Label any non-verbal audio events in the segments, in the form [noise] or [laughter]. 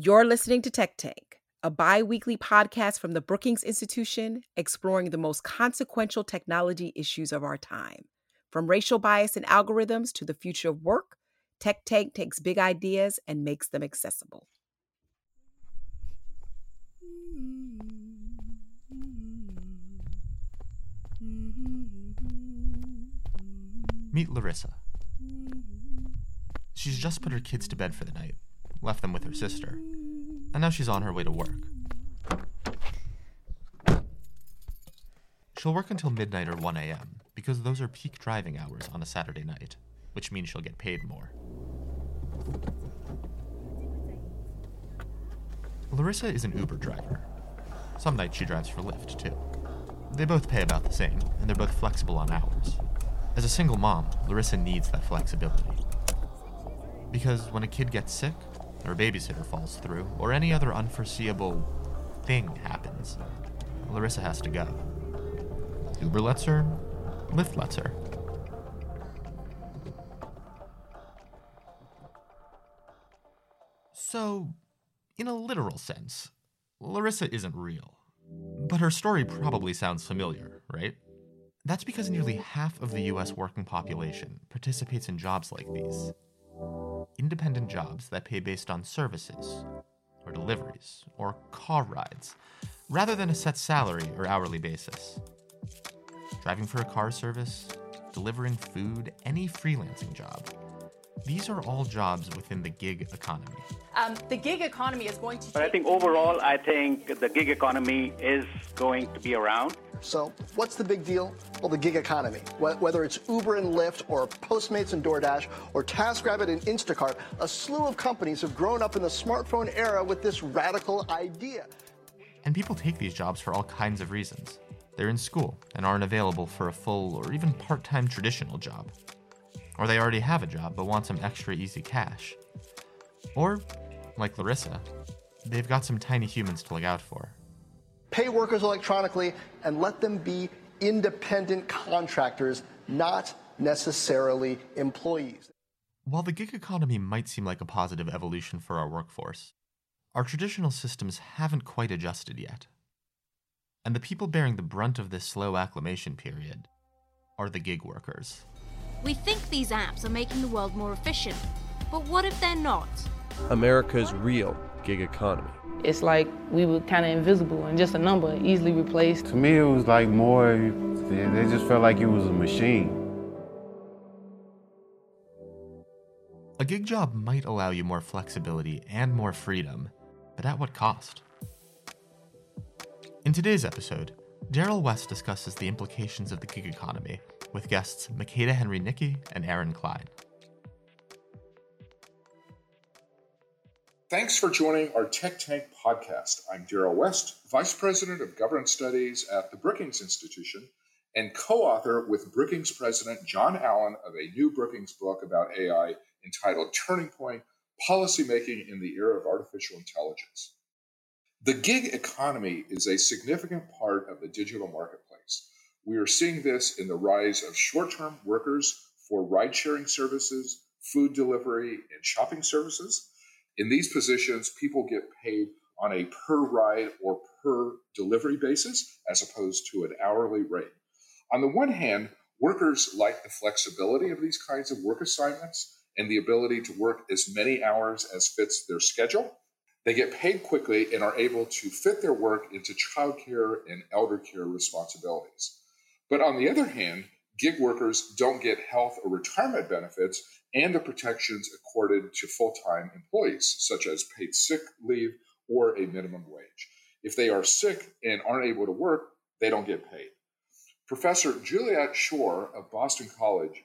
You're listening to Tech Tank, a bi weekly podcast from the Brookings Institution exploring the most consequential technology issues of our time. From racial bias and algorithms to the future of work, Tech Tank takes big ideas and makes them accessible. Meet Larissa. She's just put her kids to bed for the night left them with her sister, and now she's on her way to work. She'll work until midnight or 1 a.m., because those are peak driving hours on a Saturday night, which means she'll get paid more. Larissa is an Uber driver. Some nights she drives for Lyft, too. They both pay about the same, and they're both flexible on hours. As a single mom, Larissa needs that flexibility. Because when a kid gets sick, or a babysitter falls through, or any other unforeseeable thing happens, Larissa has to go. Uber lets her, Lyft lets her. So, in a literal sense, Larissa isn't real. But her story probably sounds familiar, right? That's because nearly half of the US working population participates in jobs like these independent jobs that pay based on services, or deliveries, or car rides, rather than a set salary or hourly basis. Driving for a car service, delivering food, any freelancing job. These are all jobs within the gig economy. Um, the gig economy is going to. But I think overall, I think the gig economy is going to be around. So, what's the big deal? Well, the gig economy. Whether it's Uber and Lyft, or Postmates and DoorDash, or TaskRabbit and Instacart, a slew of companies have grown up in the smartphone era with this radical idea. And people take these jobs for all kinds of reasons. They're in school and aren't available for a full or even part time traditional job. Or they already have a job but want some extra easy cash. Or, like Larissa, they've got some tiny humans to look out for pay workers electronically, and let them be independent contractors, not necessarily employees. While the gig economy might seem like a positive evolution for our workforce, our traditional systems haven't quite adjusted yet. And the people bearing the brunt of this slow acclimation period are the gig workers. We think these apps are making the world more efficient, but what if they're not? America's real gig economy it's like we were kind of invisible and just a number, easily replaced. To me, it was like more, they just felt like it was a machine. A gig job might allow you more flexibility and more freedom, but at what cost? In today's episode, Darrell West discusses the implications of the gig economy with guests Makada Henry Nickie and Aaron Klein. Thanks for joining our Tech Tank podcast. I'm Darrell West, Vice President of Governance Studies at the Brookings Institution and co author with Brookings President John Allen of a new Brookings book about AI entitled Turning Point Policymaking in the Era of Artificial Intelligence. The gig economy is a significant part of the digital marketplace. We are seeing this in the rise of short term workers for ride sharing services, food delivery, and shopping services in these positions, people get paid on a per ride or per delivery basis as opposed to an hourly rate. On the one hand, workers like the flexibility of these kinds of work assignments and the ability to work as many hours as fits their schedule. They get paid quickly and are able to fit their work into childcare and elder care responsibilities. But on the other hand, gig workers don't get health or retirement benefits and the protections accorded to full time employees, such as paid sick leave or a minimum wage. If they are sick and aren't able to work, they don't get paid. Professor Juliet Schor of Boston College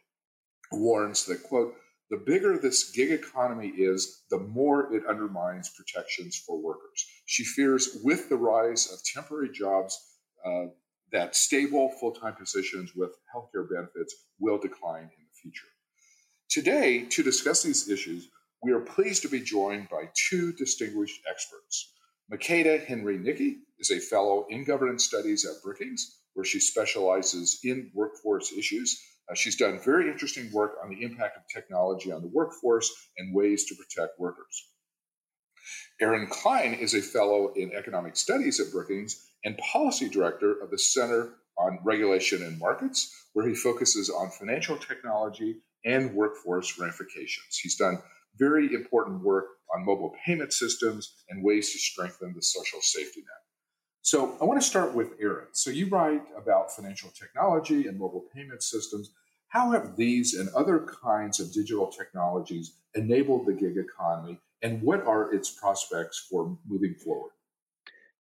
warns that, quote, the bigger this gig economy is, the more it undermines protections for workers. She fears with the rise of temporary jobs, uh, that stable full time positions with healthcare benefits will decline in the future. Today, to discuss these issues, we are pleased to be joined by two distinguished experts. Makada Henry Nickie is a fellow in governance studies at Brookings, where she specializes in workforce issues. Uh, she's done very interesting work on the impact of technology on the workforce and ways to protect workers. Aaron Klein is a fellow in economic studies at Brookings and policy director of the Center on Regulation and Markets, where he focuses on financial technology and workforce ramifications. He's done very important work on mobile payment systems and ways to strengthen the social safety net. So I want to start with Aaron. So you write about financial technology and mobile payment systems. How have these and other kinds of digital technologies enabled the gig economy, and what are its prospects for moving forward?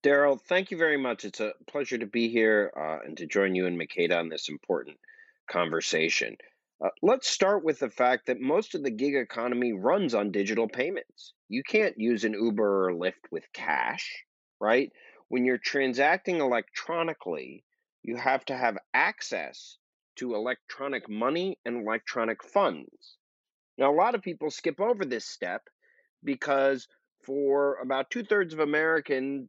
Darrell, thank you very much. It's a pleasure to be here uh, and to join you and Makada on this important conversation. Uh, let's start with the fact that most of the gig economy runs on digital payments. You can't use an Uber or Lyft with cash, right? When you're transacting electronically, you have to have access to electronic money and electronic funds. Now, a lot of people skip over this step because for about two thirds of Americans,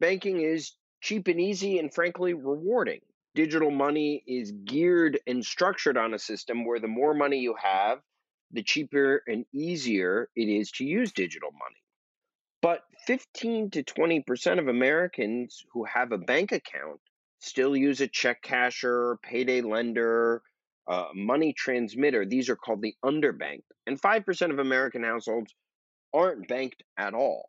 banking is cheap and easy and frankly rewarding digital money is geared and structured on a system where the more money you have, the cheaper and easier it is to use digital money. But 15 to 20% of Americans who have a bank account still use a check casher, payday lender, uh, money transmitter. These are called the underbanked. And 5% of American households aren't banked at all.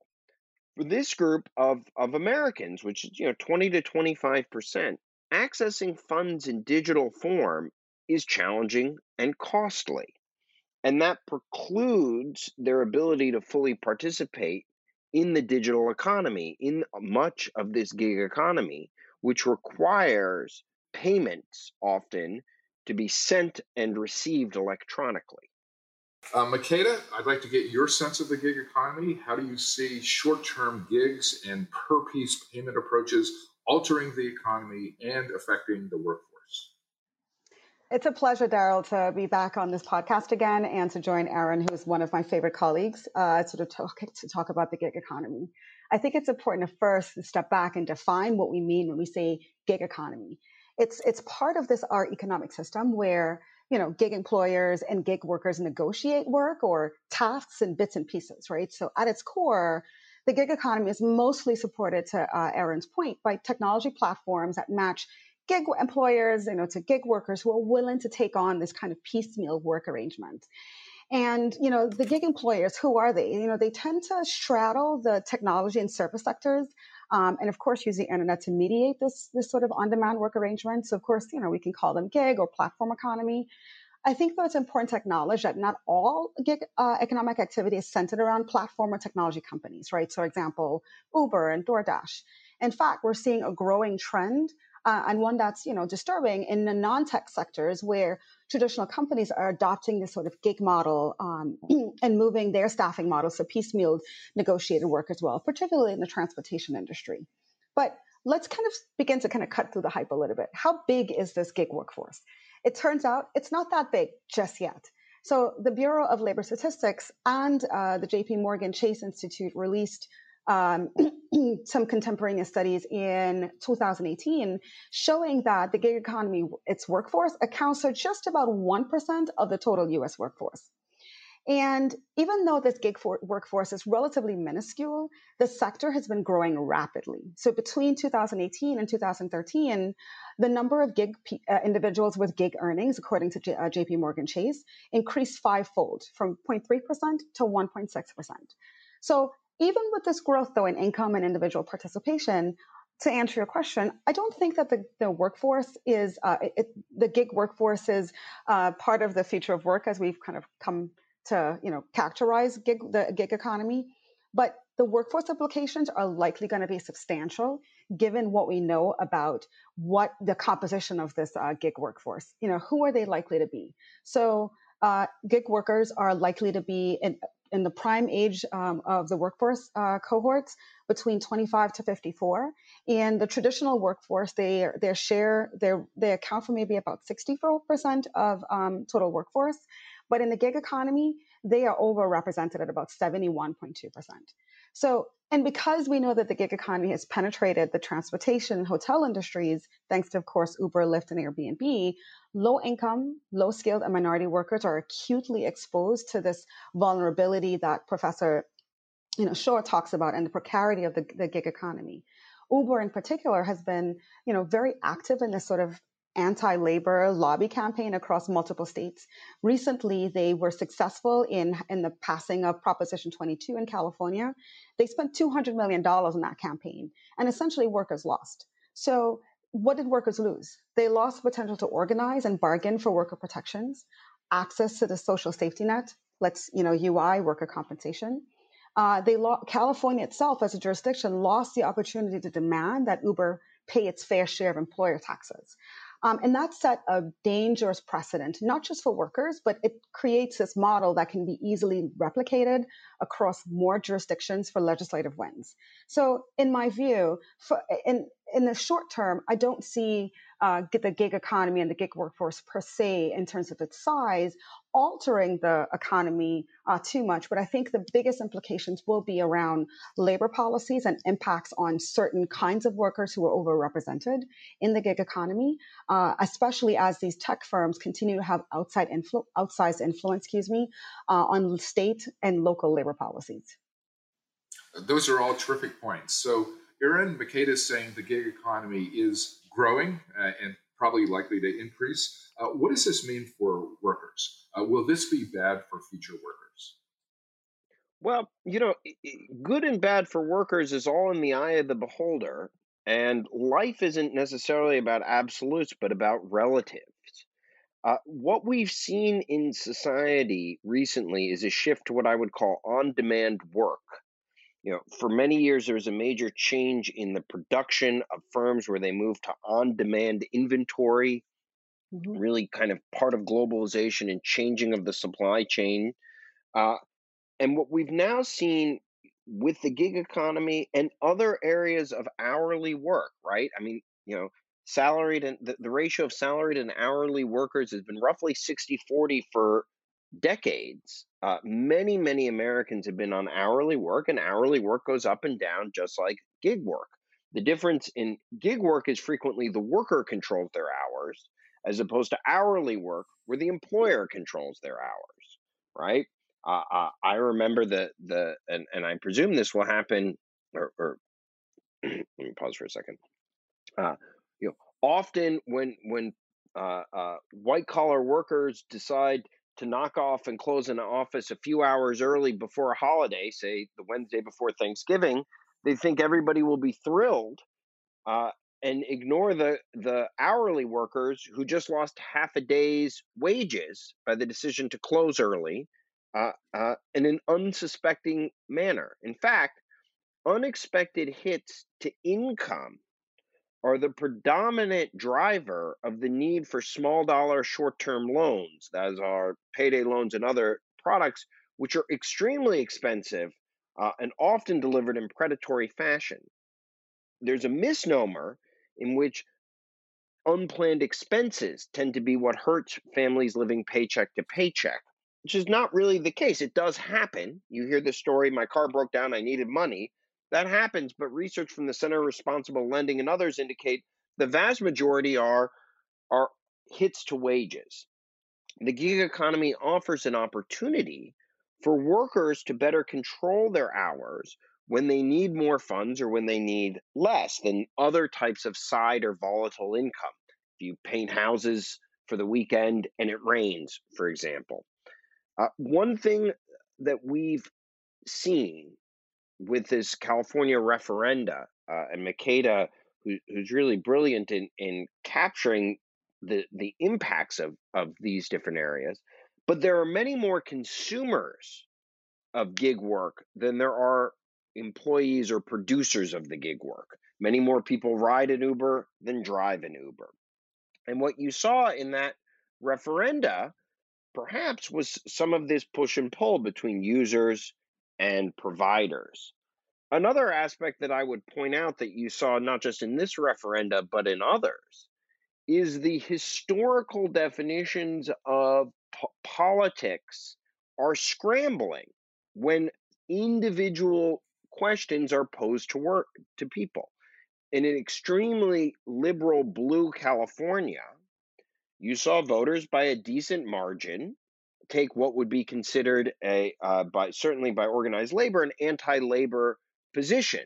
For this group of, of Americans, which is you know 20 to 25%, accessing funds in digital form is challenging and costly. And that precludes their ability to fully participate in the digital economy, in much of this gig economy, which requires payments often to be sent and received electronically. Uh, Makada, I'd like to get your sense of the gig economy. How do you see short term gigs and per piece payment approaches altering the economy and affecting the workforce. It's a pleasure, Darrell, to be back on this podcast again and to join Aaron, who's one of my favorite colleagues, uh, to, talk, to talk about the gig economy. I think it's important to first step back and define what we mean when we say gig economy. It's, it's part of this our economic system where you know gig employers and gig workers negotiate work or tasks and bits and pieces, right? So at its core, the gig economy is mostly supported, to uh, Aaron's point, by technology platforms that match gig employers, you know, to gig workers who are willing to take on this kind of piecemeal work arrangement. And you know, the gig employers, who are they? You know, they tend to straddle the technology and service sectors, um, and of course, use the internet to mediate this this sort of on-demand work arrangement. So, of course, you know, we can call them gig or platform economy. I think though it's important to acknowledge that not all gig uh, economic activity is centered around platform or technology companies, right? So, for example, Uber and DoorDash. In fact, we're seeing a growing trend uh, and one that's you know disturbing in the non-tech sectors where traditional companies are adopting this sort of gig model um, [clears throat] and moving their staffing models to piecemeal negotiated work as well, particularly in the transportation industry. But let's kind of begin to kind of cut through the hype a little bit. How big is this gig workforce? It turns out it's not that big just yet. So the Bureau of Labor Statistics and uh, the JP Morgan Chase Institute released um, [clears throat] some contemporaneous studies in 2018 showing that the gig economy, its workforce, accounts for just about 1% of the total US workforce. And even though this gig workforce is relatively minuscule, the sector has been growing rapidly. So between 2018 and 2013, the number of gig uh, individuals with gig earnings, according to J- uh, JP Morgan Chase, increased fivefold from 0.3% to 1.6%. So even with this growth, though, in income and individual participation, to answer your question, I don't think that the, the workforce is, uh, it, the gig workforce is uh, part of the future of work as we've kind of come to you know characterize gig, the gig economy, but the workforce implications are likely going to be substantial given what we know about what the composition of this uh, gig workforce. You know, who are they likely to be? So uh, gig workers are likely to be in, in the prime age um, of the workforce uh, cohorts between 25 to 54 and the traditional workforce they their share they they account for maybe about 64% of um, total workforce but in the gig economy, they are overrepresented at about 71.2%. So, and because we know that the gig economy has penetrated the transportation and hotel industries, thanks to, of course, Uber, Lyft, and Airbnb, low income, low skilled, and minority workers are acutely exposed to this vulnerability that Professor you know, Schor talks about and the precarity of the, the gig economy. Uber in particular has been, you know, very active in this sort of anti-labor lobby campaign across multiple states. Recently, they were successful in, in the passing of Proposition 22 in California. They spent $200 million in that campaign, and essentially workers lost. So what did workers lose? They lost the potential to organize and bargain for worker protections, access to the social safety net, let's, you know, UI, worker compensation. Uh, they lo- California itself, as a jurisdiction, lost the opportunity to demand that Uber pay its fair share of employer taxes. Um, and that set a dangerous precedent, not just for workers, but it creates this model that can be easily replicated across more jurisdictions for legislative wins. So, in my view, for, in, in the short term, I don't see uh, the gig economy and the gig workforce per se, in terms of its size, altering the economy uh, too much. But I think the biggest implications will be around labor policies and impacts on certain kinds of workers who are overrepresented in the gig economy, uh, especially as these tech firms continue to have outside influ- outsized influence, excuse me, uh, on state and local labor policies. Those are all terrific points. So, Aaron, Makeda is saying the gig economy is growing uh, and probably likely to increase. Uh, what does this mean for workers? Uh, will this be bad for future workers? Well, you know, good and bad for workers is all in the eye of the beholder. And life isn't necessarily about absolutes, but about relatives. Uh, what we've seen in society recently is a shift to what I would call on demand work you know, for many years there was a major change in the production of firms where they moved to on-demand inventory, mm-hmm. really kind of part of globalization and changing of the supply chain. Uh, and what we've now seen with the gig economy and other areas of hourly work, right? I mean, you know, salaried and the, the ratio of salaried and hourly workers has been roughly 60 40 for decades, uh, many, many Americans have been on hourly work, and hourly work goes up and down just like gig work. The difference in gig work is frequently the worker controls their hours, as opposed to hourly work where the employer controls their hours, right? Uh, uh, I remember the the and, and I presume this will happen. Or, or [clears throat] let me pause for a second. Uh, you know, often when when uh, uh, white collar workers decide to knock off and close an office a few hours early before a holiday, say the Wednesday before Thanksgiving, they think everybody will be thrilled uh, and ignore the the hourly workers who just lost half a day's wages by the decision to close early uh, uh, in an unsuspecting manner. In fact, unexpected hits to income are the predominant driver of the need for small dollar short term loans, as are payday loans and other products, which are extremely expensive uh, and often delivered in predatory fashion. There's a misnomer in which unplanned expenses tend to be what hurts families living paycheck to paycheck, which is not really the case. It does happen. You hear the story my car broke down, I needed money. That happens, but research from the Center of Responsible Lending and others indicate the vast majority are are hits to wages. The gig economy offers an opportunity for workers to better control their hours when they need more funds or when they need less than other types of side or volatile income. If you paint houses for the weekend and it rains, for example. Uh, one thing that we've seen with this California referenda, uh, and Makada, who, who's really brilliant in, in capturing the, the impacts of, of these different areas. But there are many more consumers of gig work than there are employees or producers of the gig work. Many more people ride an Uber than drive an Uber. And what you saw in that referenda perhaps was some of this push and pull between users and providers. Another aspect that I would point out that you saw not just in this referenda, but in others, is the historical definitions of po- politics are scrambling when individual questions are posed to work to people. In an extremely liberal blue California, you saw voters by a decent margin take what would be considered a uh, by certainly by organized labor an anti-labor position,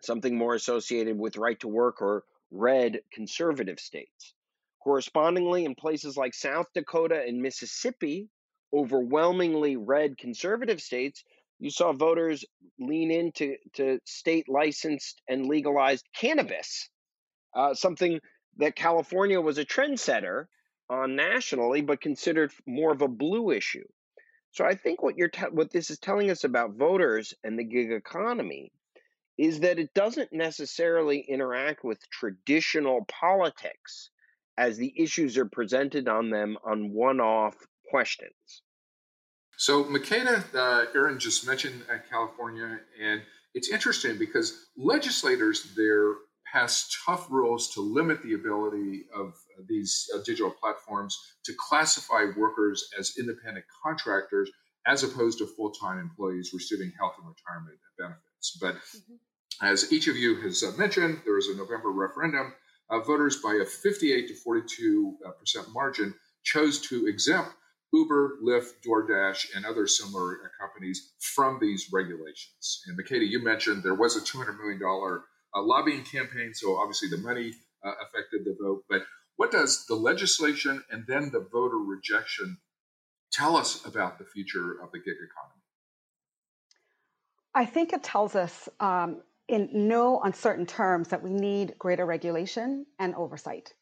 something more associated with right to work or red conservative states. Correspondingly, in places like South Dakota and Mississippi, overwhelmingly red conservative states, you saw voters lean into to state licensed and legalized cannabis, uh, something that California was a trendsetter on nationally, but considered more of a blue issue. So I think what you're te- what this is telling us about voters and the gig economy is that it doesn't necessarily interact with traditional politics as the issues are presented on them on one-off questions. So McKenna, uh, Aaron just mentioned uh, California, and it's interesting because legislators there passed tough rules to limit the ability of these uh, digital platforms to classify workers as independent contractors as opposed to full-time employees receiving health and retirement benefits. But mm-hmm. as each of you has uh, mentioned, there was a November referendum. Uh, voters by a 58 to 42 uh, percent margin chose to exempt Uber, Lyft, DoorDash, and other similar uh, companies from these regulations. And Makada, you mentioned there was a $200 million uh, lobbying campaign, so obviously the money uh, affected the vote. But what does the legislation and then the voter rejection tell us about the future of the gig economy? I think it tells us um, in no uncertain terms that we need greater regulation and oversight.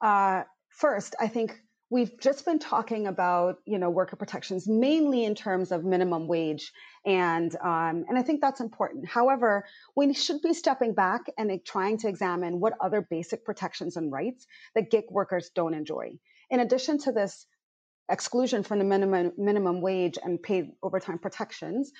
Uh, first, I think we've just been talking about you know worker protections mainly in terms of minimum wage and um, and i think that's important. However we should be stepping back and trying to examine what other basic protections and rights that gig workers don't enjoy. In addition to this exclusion from the minimum minimum wage and paid overtime protections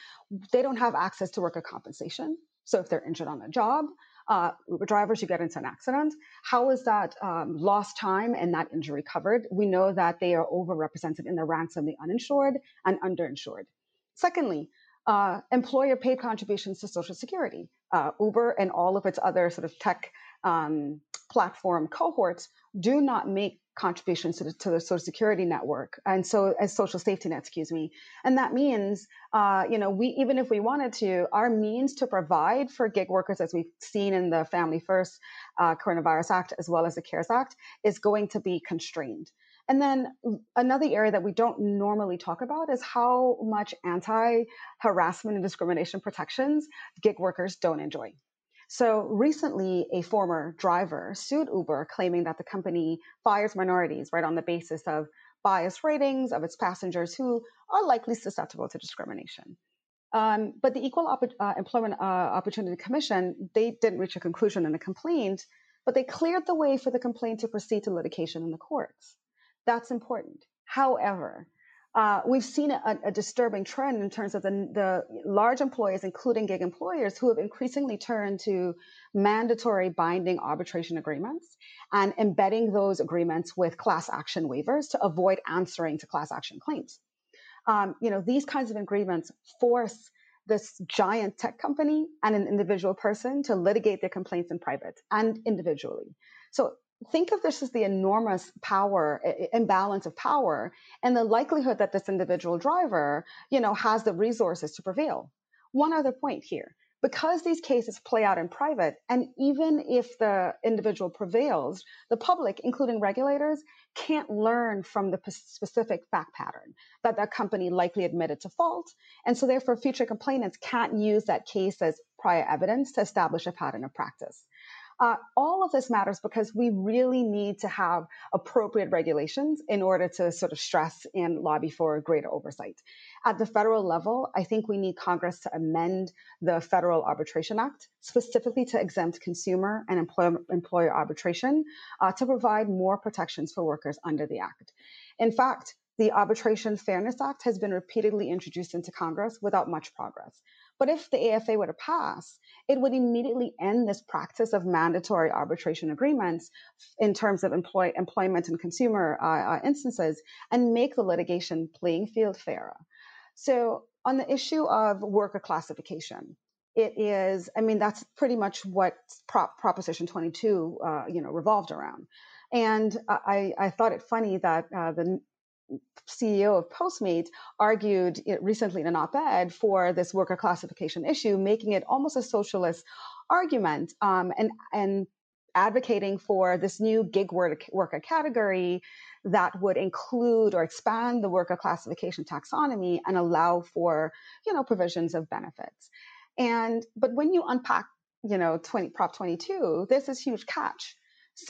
they don't have access to worker compensation. So if they're injured on the job uh, drivers, who get into an accident. How is that um, lost time and that injury covered? We know that they are overrepresented in the ranks of the uninsured and underinsured. Secondly, uh, employer paid contributions to Social Security. Uh, Uber and all of its other sort of tech um, platform cohorts do not make contributions to the, to the social security network and so as social safety net excuse me. And that means uh, you know we even if we wanted to our means to provide for gig workers as we've seen in the family first uh, coronavirus act as well as the cares act is going to be constrained. And then another area that we don't normally talk about is how much anti harassment and discrimination protections gig workers don't enjoy so recently, a former driver sued Uber, claiming that the company fires minorities right on the basis of biased ratings of its passengers who are likely susceptible to discrimination. Um, but the Equal Opp- uh, Employment uh, Opportunity Commission, they didn't reach a conclusion in the complaint, but they cleared the way for the complaint to proceed to litigation in the courts. That's important. However, uh, we've seen a, a, disturbing trend in terms of the, the, large employers, including gig employers, who have increasingly turned to mandatory binding arbitration agreements and embedding those agreements with class action waivers to avoid answering to class action claims. Um, you know, these kinds of agreements force this giant tech company and an individual person to litigate their complaints in private and individually. So think of this as the enormous power imbalance of power and the likelihood that this individual driver you know has the resources to prevail. One other point here. Because these cases play out in private and even if the individual prevails the public including regulators can't learn from the specific fact pattern that that company likely admitted to fault and so therefore future complainants can't use that case as prior evidence to establish a pattern of practice uh, all of this matters because we really need to have appropriate regulations in order to sort of stress and lobby for greater oversight. At the federal level, I think we need Congress to amend the Federal Arbitration Act specifically to exempt consumer and employer, employer arbitration uh, to provide more protections for workers under the Act. In fact, the Arbitration Fairness Act has been repeatedly introduced into Congress without much progress. But if the AFA were to pass, it would immediately end this practice of mandatory arbitration agreements in terms of employ, employment and consumer uh, uh, instances and make the litigation playing field fairer. So, on the issue of worker classification, it is, I mean, that's pretty much what Prop, Proposition 22, uh, you know, revolved around. And I, I thought it funny that uh, the CEO of Postmates, argued recently in an op ed for this worker classification issue, making it almost a socialist argument um, and, and advocating for this new gig worker category that would include or expand the worker classification taxonomy and allow for you know provisions of benefits. And but when you unpack you know 20 prop 22 this is huge catch.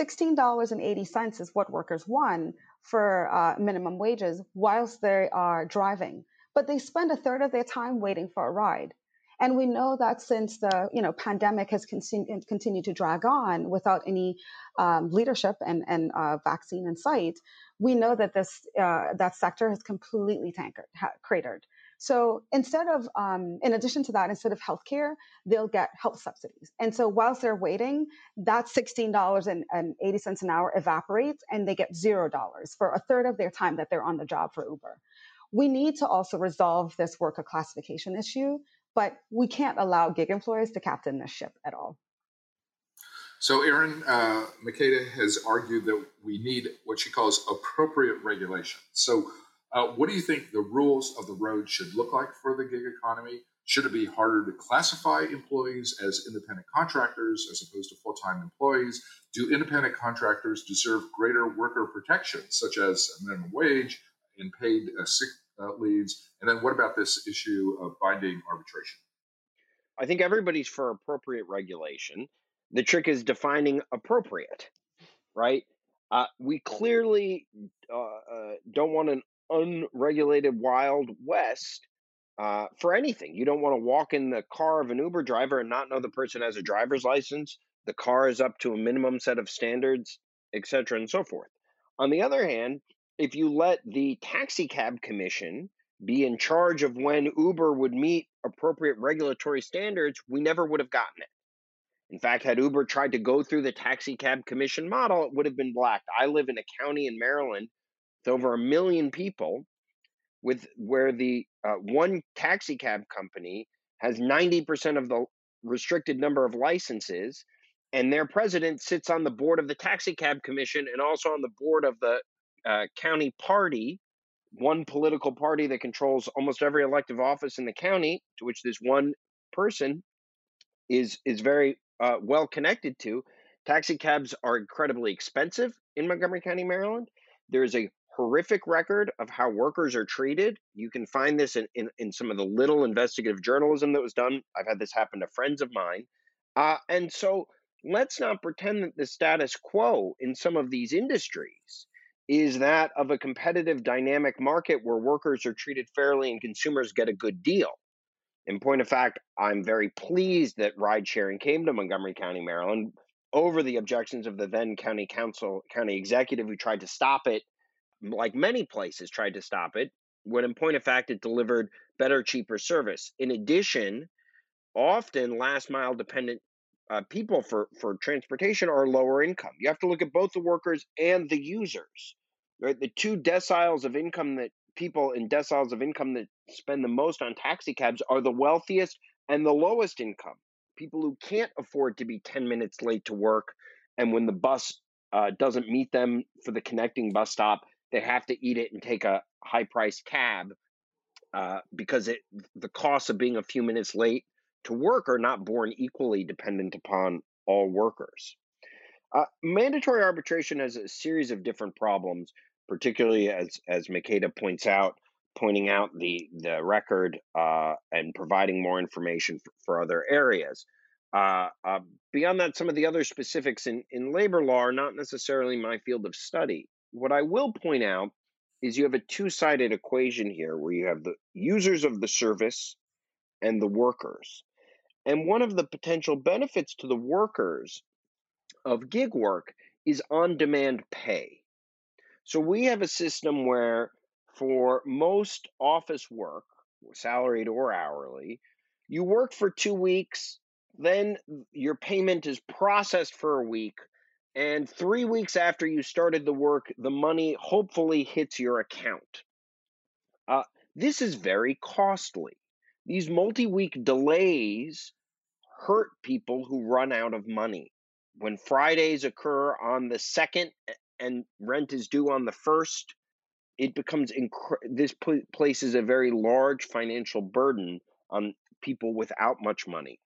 $16.80 is what workers won for uh, minimum wages whilst they are driving but they spend a third of their time waiting for a ride and we know that since the you know pandemic has continued, continued to drag on without any um, leadership and, and uh, vaccine in sight, we know that this uh, that sector has completely tankered, ha- cratered. So instead of, um, in addition to that, instead of healthcare, they'll get health subsidies. And so whilst they're waiting, that $16.80 an hour evaporates and they get $0 for a third of their time that they're on the job for Uber. We need to also resolve this worker classification issue, but we can't allow gig employers to captain this ship at all. So, Aaron uh, Makada has argued that we need what she calls appropriate regulation. So, uh, what do you think the rules of the road should look like for the gig economy? Should it be harder to classify employees as independent contractors as opposed to full time employees? Do independent contractors deserve greater worker protections, such as minimum wage and paid uh, sick uh, leaves? And then, what about this issue of binding arbitration? I think everybody's for appropriate regulation. The trick is defining appropriate, right? Uh, we clearly uh, uh, don't want an unregulated wild west uh, for anything. You don't want to walk in the car of an Uber driver and not know the person has a driver's license. The car is up to a minimum set of standards, etc., and so forth. On the other hand, if you let the taxi cab commission be in charge of when Uber would meet appropriate regulatory standards, we never would have gotten it. In fact, had Uber tried to go through the taxi cab commission model, it would have been blacked. I live in a county in Maryland over a million people, with where the uh, one taxi cab company has 90% of the restricted number of licenses, and their president sits on the board of the taxi cab commission and also on the board of the uh, county party, one political party that controls almost every elective office in the county, to which this one person is is very uh, well connected to. Taxi cabs are incredibly expensive in Montgomery County, Maryland. There is a horrific record of how workers are treated. You can find this in, in, in, some of the little investigative journalism that was done. I've had this happen to friends of mine. Uh, and so let's not pretend that the status quo in some of these industries is that of a competitive dynamic market where workers are treated fairly and consumers get a good deal. In point of fact, I'm very pleased that ride sharing came to Montgomery County, Maryland, over the objections of the then county council, county executive who tried to stop it like many places, tried to stop it, when in point of fact, it delivered better, cheaper service. In addition, often last mile dependent uh, people for, for transportation are lower income. You have to look at both the workers and the users. Right? The two deciles of income that people in deciles of income that spend the most on taxi cabs are the wealthiest and the lowest income. People who can't afford to be 10 minutes late to work, and when the bus uh, doesn't meet them for the connecting bus stop, they have to eat it and take a high priced cab uh, because it the costs of being a few minutes late to work are not borne equally dependent upon all workers. Uh, mandatory arbitration has a series of different problems, particularly as as Makada points out, pointing out the the record uh, and providing more information for, for other areas. Uh, uh, beyond that, some of the other specifics in, in labor law are not necessarily my field of study. What I will point out is you have a two sided equation here where you have the users of the service and the workers. And one of the potential benefits to the workers of gig work is on demand pay. So we have a system where, for most office work, salaried or hourly, you work for two weeks, then your payment is processed for a week, and three weeks after you started the work, the money hopefully hits your account. Uh, this is very costly. These multi week delays hurt people who run out of money. When Fridays occur on the second and rent is due on the first, it becomes inc- this places a very large financial burden on people without much money.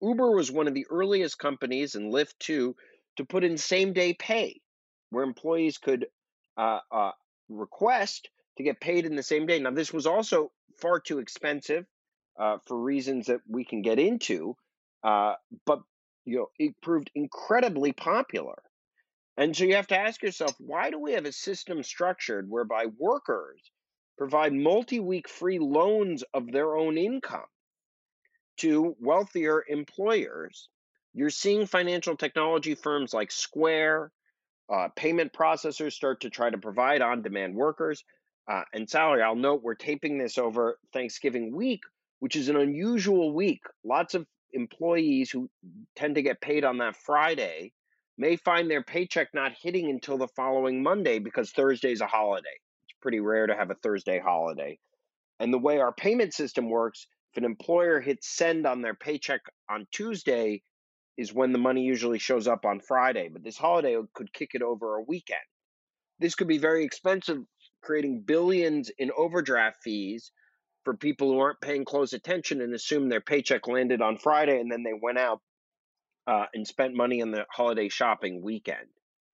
Uber was one of the earliest companies, and Lyft too, to put in same day pay, where employees could uh, uh, request to get paid in the same day. Now, this was also far too expensive uh, for reasons that we can get into, uh, but you know it proved incredibly popular. And so you have to ask yourself, why do we have a system structured whereby workers provide multi-week free loans of their own income to wealthier employers? You're seeing financial technology firms like Square, uh, payment processors start to try to provide on demand workers uh, and salary. I'll note we're taping this over Thanksgiving week, which is an unusual week. Lots of employees who tend to get paid on that Friday may find their paycheck not hitting until the following Monday because Thursday's a holiday. It's pretty rare to have a Thursday holiday. And the way our payment system works, if an employer hits send on their paycheck on Tuesday, is when the money usually shows up on Friday, but this holiday could kick it over a weekend. This could be very expensive, creating billions in overdraft fees for people who aren't paying close attention and assume their paycheck landed on Friday and then they went out uh, and spent money on the holiday shopping weekend.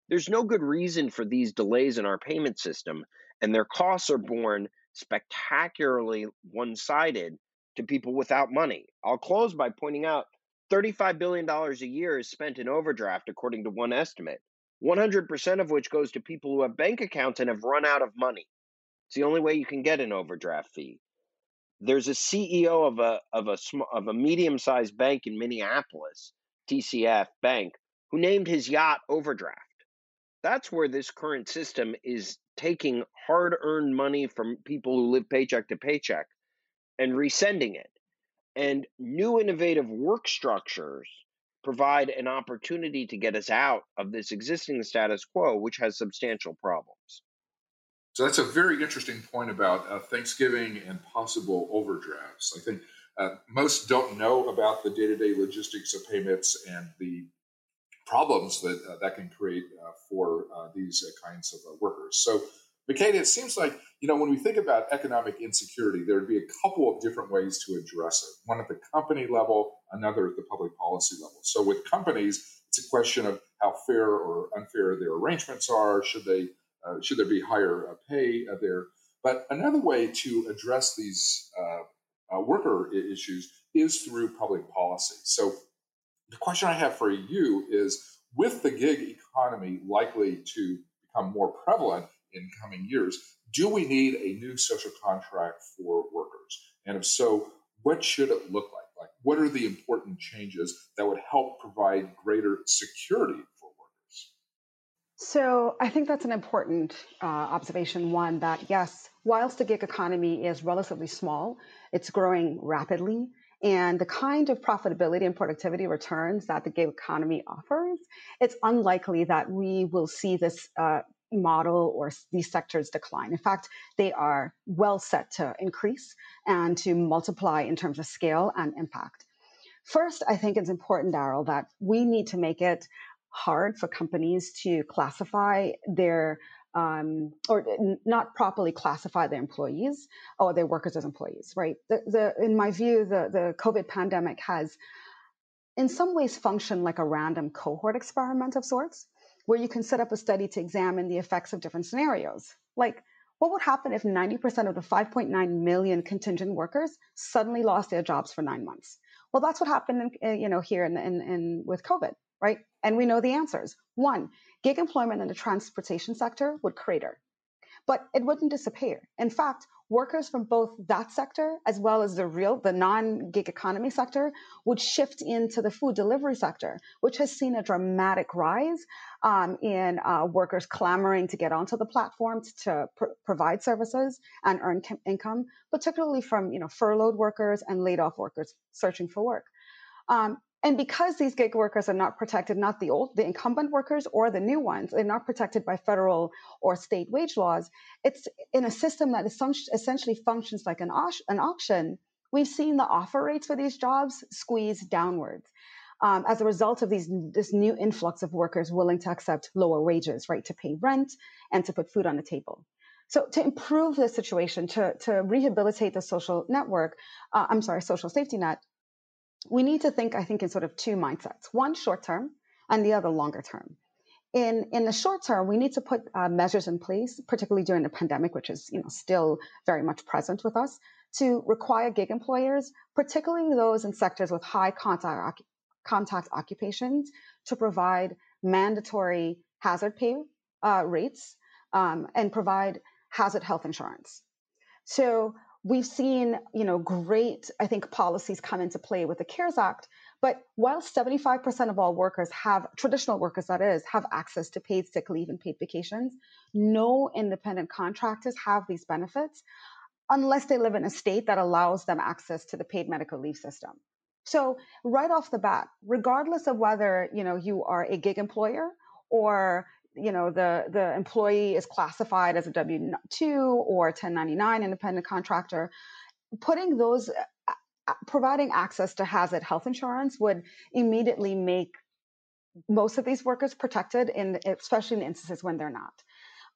There's no good reason for these delays in our payment system, and their costs are borne spectacularly one sided to people without money. I'll close by pointing out $35 billion a year is spent in overdraft, according to one estimate, 100% of which goes to people who have bank accounts and have run out of money. It's the only way you can get an overdraft fee. There's a CEO of a, of a, of a medium sized bank in Minneapolis, TCF Bank, who named his yacht Overdraft. That's where this current system is taking hard earned money from people who live paycheck to paycheck and resending it. And new innovative work structures provide an opportunity to get us out of this existing status quo, which has substantial problems. So that's a very interesting point about uh, Thanksgiving and possible overdrafts. I think uh, most don't know about the day-to-day logistics of payments and the problems that uh, that can create uh, for uh, these uh, kinds of workers. So Makada, it seems like, you know, when we think about economic insecurity, there would be a couple of different ways to address it. One at the company level, another at the public policy level. So with companies, it's a question of how fair or unfair their arrangements are. Should they uh, should there be higher uh, pay uh, there? But another way to address these uh, uh, worker issues is through public policy. So the question I have for you is, with the gig economy likely to become more prevalent in coming years. Do we need a new social contract for workers? And if so, what should it look like? Like, what are the important changes that would help provide greater security for workers? So, I think that's an important uh, observation. One, that yes, whilst the gig economy is relatively small, it's growing rapidly. And the kind of profitability and productivity returns that the gig economy offers, it's unlikely that we will see this uh, model or these sectors decline. In fact, they are well set to increase and to multiply in terms of scale and impact. First, I think it's important, Darrell, that we need to make it hard for companies to classify their um, or not properly classify their employees or their workers as employees, right? The, the, in my view, the, the COVID pandemic has in some ways functioned like a random cohort experiment of sorts where you can set up a study to examine the effects of different scenarios. Like, what would happen if 90% of the 5.9 million contingent workers suddenly lost their jobs for nine months? Well, that's what happened, in, uh, you know, here in, in, in with COVID, right? And we know the answers. One, gig employment in the transportation sector would crater, but it wouldn't disappear. In fact, workers from both that sector as well as the real, the non-gig economy sector would shift into the food delivery sector, which has seen a dramatic rise um, in uh, workers clamoring to get onto the platforms to pr- provide services and earn com- income, particularly from you know furloughed workers and laid off workers searching for work. Um, and because these gig workers are not protected, not the old, the incumbent workers or the new ones, they're not protected by federal or state wage laws. It's in a system that essentially functions like an, an auction. We've seen the offer rates for these jobs squeeze downwards. Um, as a result of these, this new influx of workers willing to accept lower wages, right, to pay rent and to put food on the table. So to improve the situation, to, to rehabilitate the social network, uh, I'm sorry, social safety net, we need to think, I think, in sort of two mindsets. One short term and the other longer term. In, in the short term, we need to put uh, measures in place, particularly during the pandemic, which is you know still very much present with us, to require gig employers, particularly those in sectors with high contact, contact occupations, to provide mandatory hazard pay uh, rates um, and provide hazard health insurance. So we've seen, you know, great, I think, policies come into play with the CARES Act. But while 75% of all workers have, traditional workers that is, have access to paid sick leave and paid vacations, no independent contractors have these benefits unless they live in a state that allows them access to the paid medical leave system. So right off the bat, regardless of whether, you know, you are a gig employer or you know the the employee is classified as a W two or 1099 independent contractor, putting those uh, uh, providing access to hazard health insurance would immediately make most of these workers protected in especially in instances when they're not.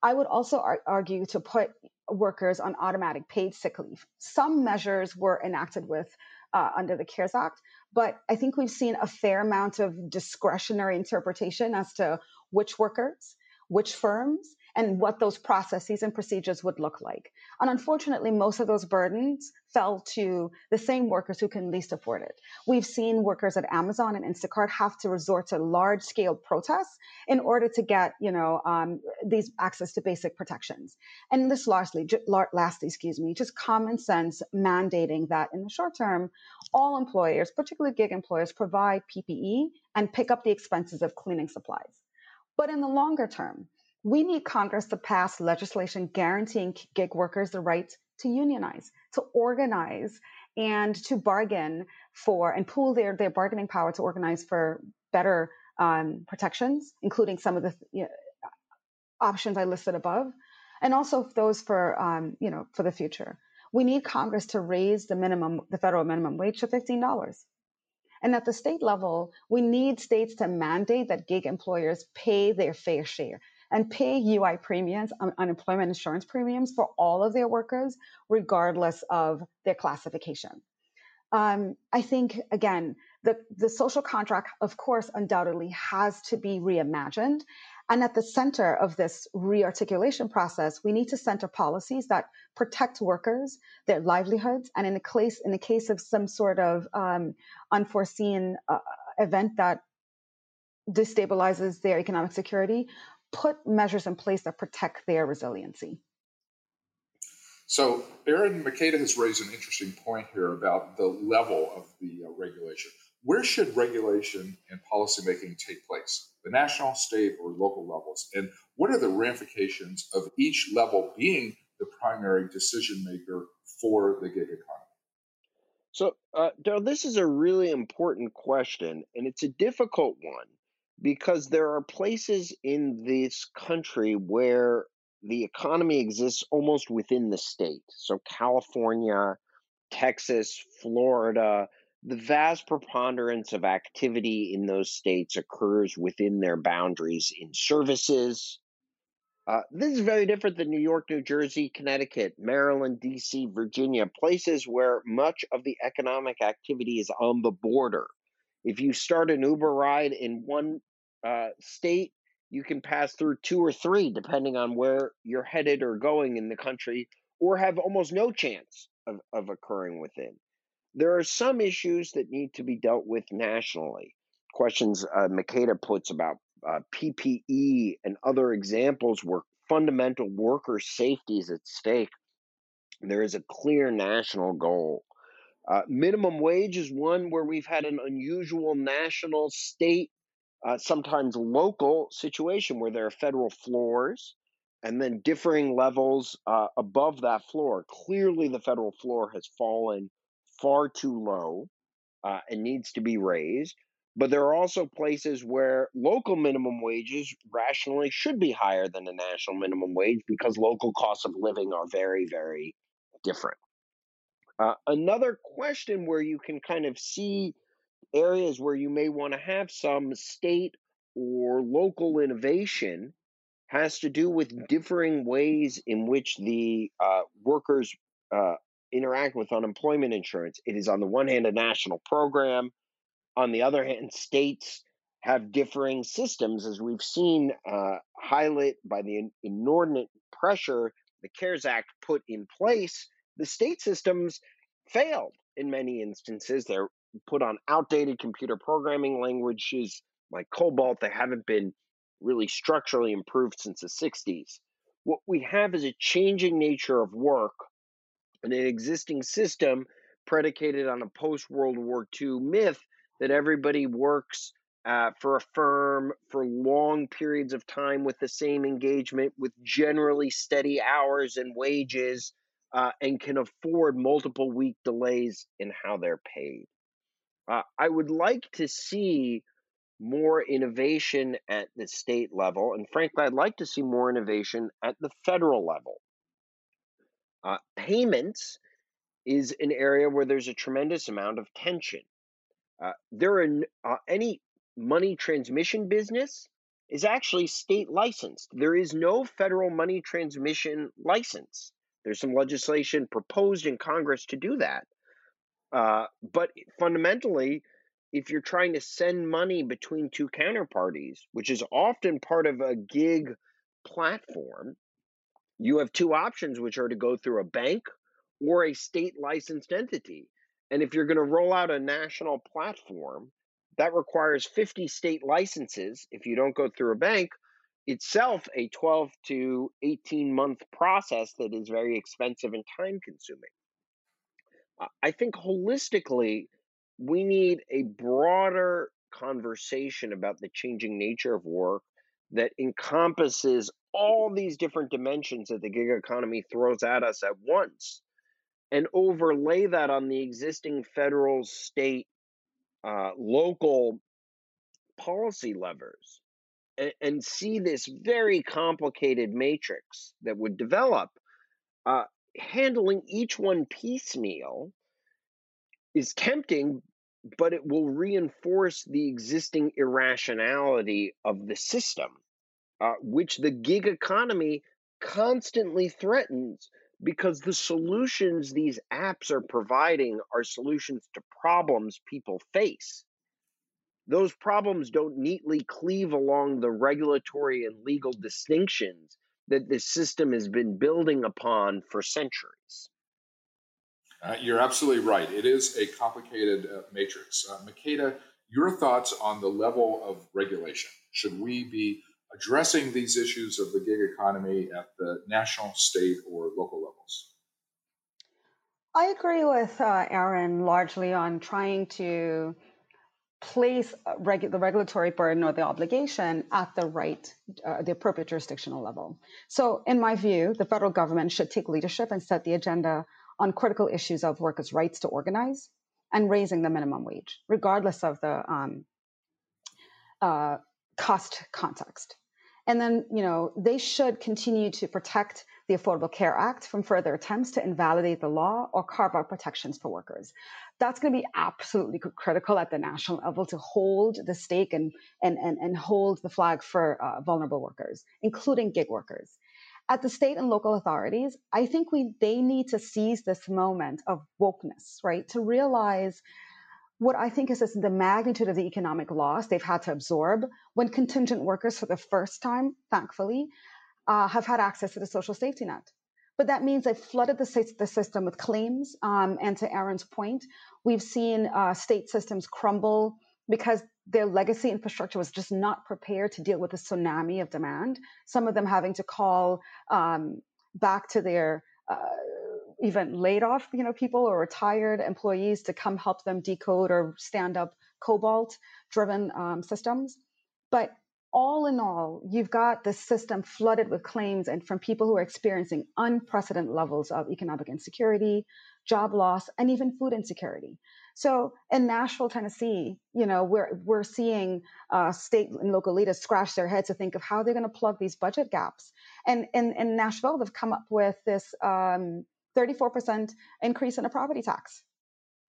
I would also ar- argue to put workers on automatic paid sick leave. Some measures were enacted with uh, under the CARES Act, but I think we've seen a fair amount of discretionary interpretation as to which workers, which firms, and what those processes and procedures would look like. And unfortunately, most of those burdens fell to the same workers who can least afford it. We've seen workers at Amazon and Instacart have to resort to large scale protests in order to get, you know, um, these access to basic protections. And this largely, lastly, excuse me, just common sense mandating that in the short term, all employers, particularly gig employers, provide PPE and pick up the expenses of cleaning supplies. But in the longer term, we need Congress to pass legislation guaranteeing gig workers the right to unionize, to organize, and to bargain for and pool their, their bargaining power to organize for better um, protections, including some of the you know, options I listed above, and also those for um, you know for the future. We need Congress to raise the minimum, the federal minimum wage to fifteen dollars. And at the state level, we need states to mandate that gig employers pay their fair share and pay UI premiums, um, unemployment insurance premiums for all of their workers, regardless of their classification. Um, I think, again, the, the social contract, of course, undoubtedly has to be reimagined. And at the center of this rearticulation process, we need to center policies that protect workers, their livelihoods, and in the case in the case of some sort of um, unforeseen uh, event that destabilizes their economic security, put measures in place that protect their resiliency. So, Aaron Makada has raised an interesting point here about the level of the uh, regulation. Where should regulation and policymaking take place? The national, state, or local levels? And what are the ramifications of each level being the primary decision maker for the gig economy? So, uh, this is a really important question, and it's a difficult one because there are places in this country where the economy exists almost within the state. So, California, Texas, Florida, the vast preponderance of activity in those states occurs within their boundaries in services. Uh, this is very different than New York, New Jersey, Connecticut, Maryland, DC, Virginia, places where much of the economic activity is on the border. If you start an Uber ride in one uh, state, you can pass through two or three, depending on where you're headed or going in the country, or have almost no chance of, of occurring within. There are some issues that need to be dealt with nationally. Questions uh, Makada puts about uh, PPE and other examples where fundamental worker safety is at stake. There is a clear national goal. Uh, minimum wage is one where we've had an unusual national, state, uh, sometimes local situation where there are federal floors and then differing levels uh, above that floor. Clearly, the federal floor has fallen far too low uh, and needs to be raised. But there are also places where local minimum wages rationally should be higher than the national minimum wage because local costs of living are very, very different. Uh, another question where you can kind of see areas where you may want to have some state or local innovation has to do with differing ways in which the uh, workers uh, interact with unemployment insurance. It is, on the one hand, a national program. On the other hand, states have differing systems, as we've seen uh, highlight by the inordinate pressure the CARES Act put in place. The state systems failed in many instances. They're put on outdated computer programming languages like COBOL. They haven't been really structurally improved since the 60s. What we have is a changing nature of work an existing system predicated on a post World War II myth that everybody works uh, for a firm for long periods of time with the same engagement, with generally steady hours and wages, uh, and can afford multiple week delays in how they're paid. Uh, I would like to see more innovation at the state level, and frankly, I'd like to see more innovation at the federal level. Uh, payments is an area where there's a tremendous amount of tension. Uh, there are uh, any money transmission business is actually state licensed. There is no federal money transmission license. There's some legislation proposed in Congress to do that. Uh, but fundamentally, if you're trying to send money between two counterparties, which is often part of a gig platform, you have two options, which are to go through a bank or a state licensed entity. And if you're going to roll out a national platform, that requires 50 state licenses if you don't go through a bank, itself a 12 to 18 month process that is very expensive and time consuming. I think holistically, we need a broader conversation about the changing nature of work that encompasses all these different dimensions that the gig economy throws at us at once and overlay that on the existing federal, state, uh, local policy levers and, and, see this very complicated matrix that would develop. Uh, handling each one piecemeal is tempting, but it will reinforce the existing irrationality of the system, uh, which the gig economy constantly threatens because the solutions these apps are providing are solutions to problems people face. Those problems don't neatly cleave along the regulatory and legal distinctions that this system has been building upon for centuries. Uh, you're absolutely right. It is a complicated uh, matrix. Uh, Makada, your thoughts on the level of regulation? Should we be addressing these issues of the gig economy at the national, state, or local levels? I agree with uh, Aaron largely on trying to place regu- the regulatory burden or the obligation at the right, uh, the appropriate jurisdictional level. So, in my view, the federal government should take leadership and set the agenda on critical issues of workers' rights to organize and raising the minimum wage, regardless of the um, uh, cost context. And then, you know, they should continue to protect the Affordable Care Act from further attempts to invalidate the law or carve out protections for workers. That's going to be absolutely critical at the national level to hold the stake and, and, and, and hold the flag for uh, vulnerable workers, including gig workers at the state and local authorities, I think we they need to seize this moment of wokeness, right? To realize what I think is the magnitude of the economic loss they've had to absorb when contingent workers, for the first time, thankfully, uh, have had access to the social safety net. But that means they've flooded the, the system with claims. Um, and to Aaron's point, we've seen uh, state systems crumble because their legacy infrastructure was just not prepared to deal with the tsunami of demand. Some of them having to call um, back to their uh, even laid off, you know, people or retired employees to come help them decode or stand up COBOL-driven um, systems. But all in all, you've got the system flooded with claims and from people who are experiencing unprecedented levels of economic insecurity, job loss, and even food insecurity. So in Nashville, Tennessee, you know, we're we're seeing uh, state and local leaders scratch their heads to think of how they're going to plug these budget gaps. And in, in Nashville, they've come up with this um, 34% increase in a property tax.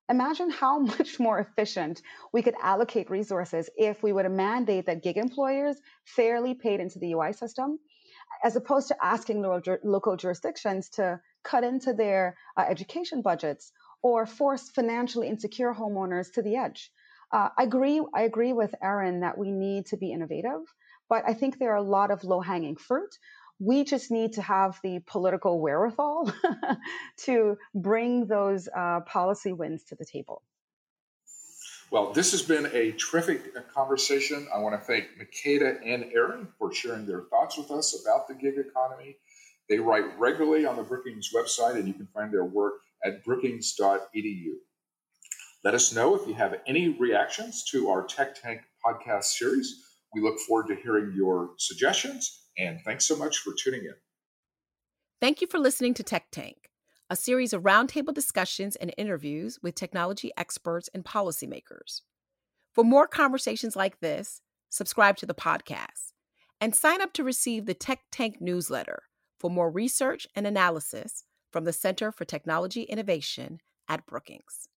Imagine how [laughs] much more efficient we could allocate resources if we would mandate that gig employers fairly paid into the UI system as opposed to asking local jurisdictions to cut into their uh, education budgets or force financially insecure homeowners to the edge. Uh, I agree. I agree with Aaron that we need to be innovative, but I think there are a lot of low hanging fruit. We just need to have the political wherewithal [laughs] to bring those uh, policy wins to the table. Well, this has been a terrific uh, conversation. I want to thank Makada and Aaron for sharing their thoughts with us about the gig economy. They write regularly on the Brookings website, and you can find their work at brookings.edu. Let us know if you have any reactions to our Tech Tank podcast series. We look forward to hearing your suggestions, and thanks so much for tuning in. Thank you for listening to Tech Tank, a series of roundtable discussions and interviews with technology experts and policymakers. For more conversations like this, subscribe to the podcast and sign up to receive the Tech Tank newsletter for more research and analysis from the Center for Technology Innovation at Brookings.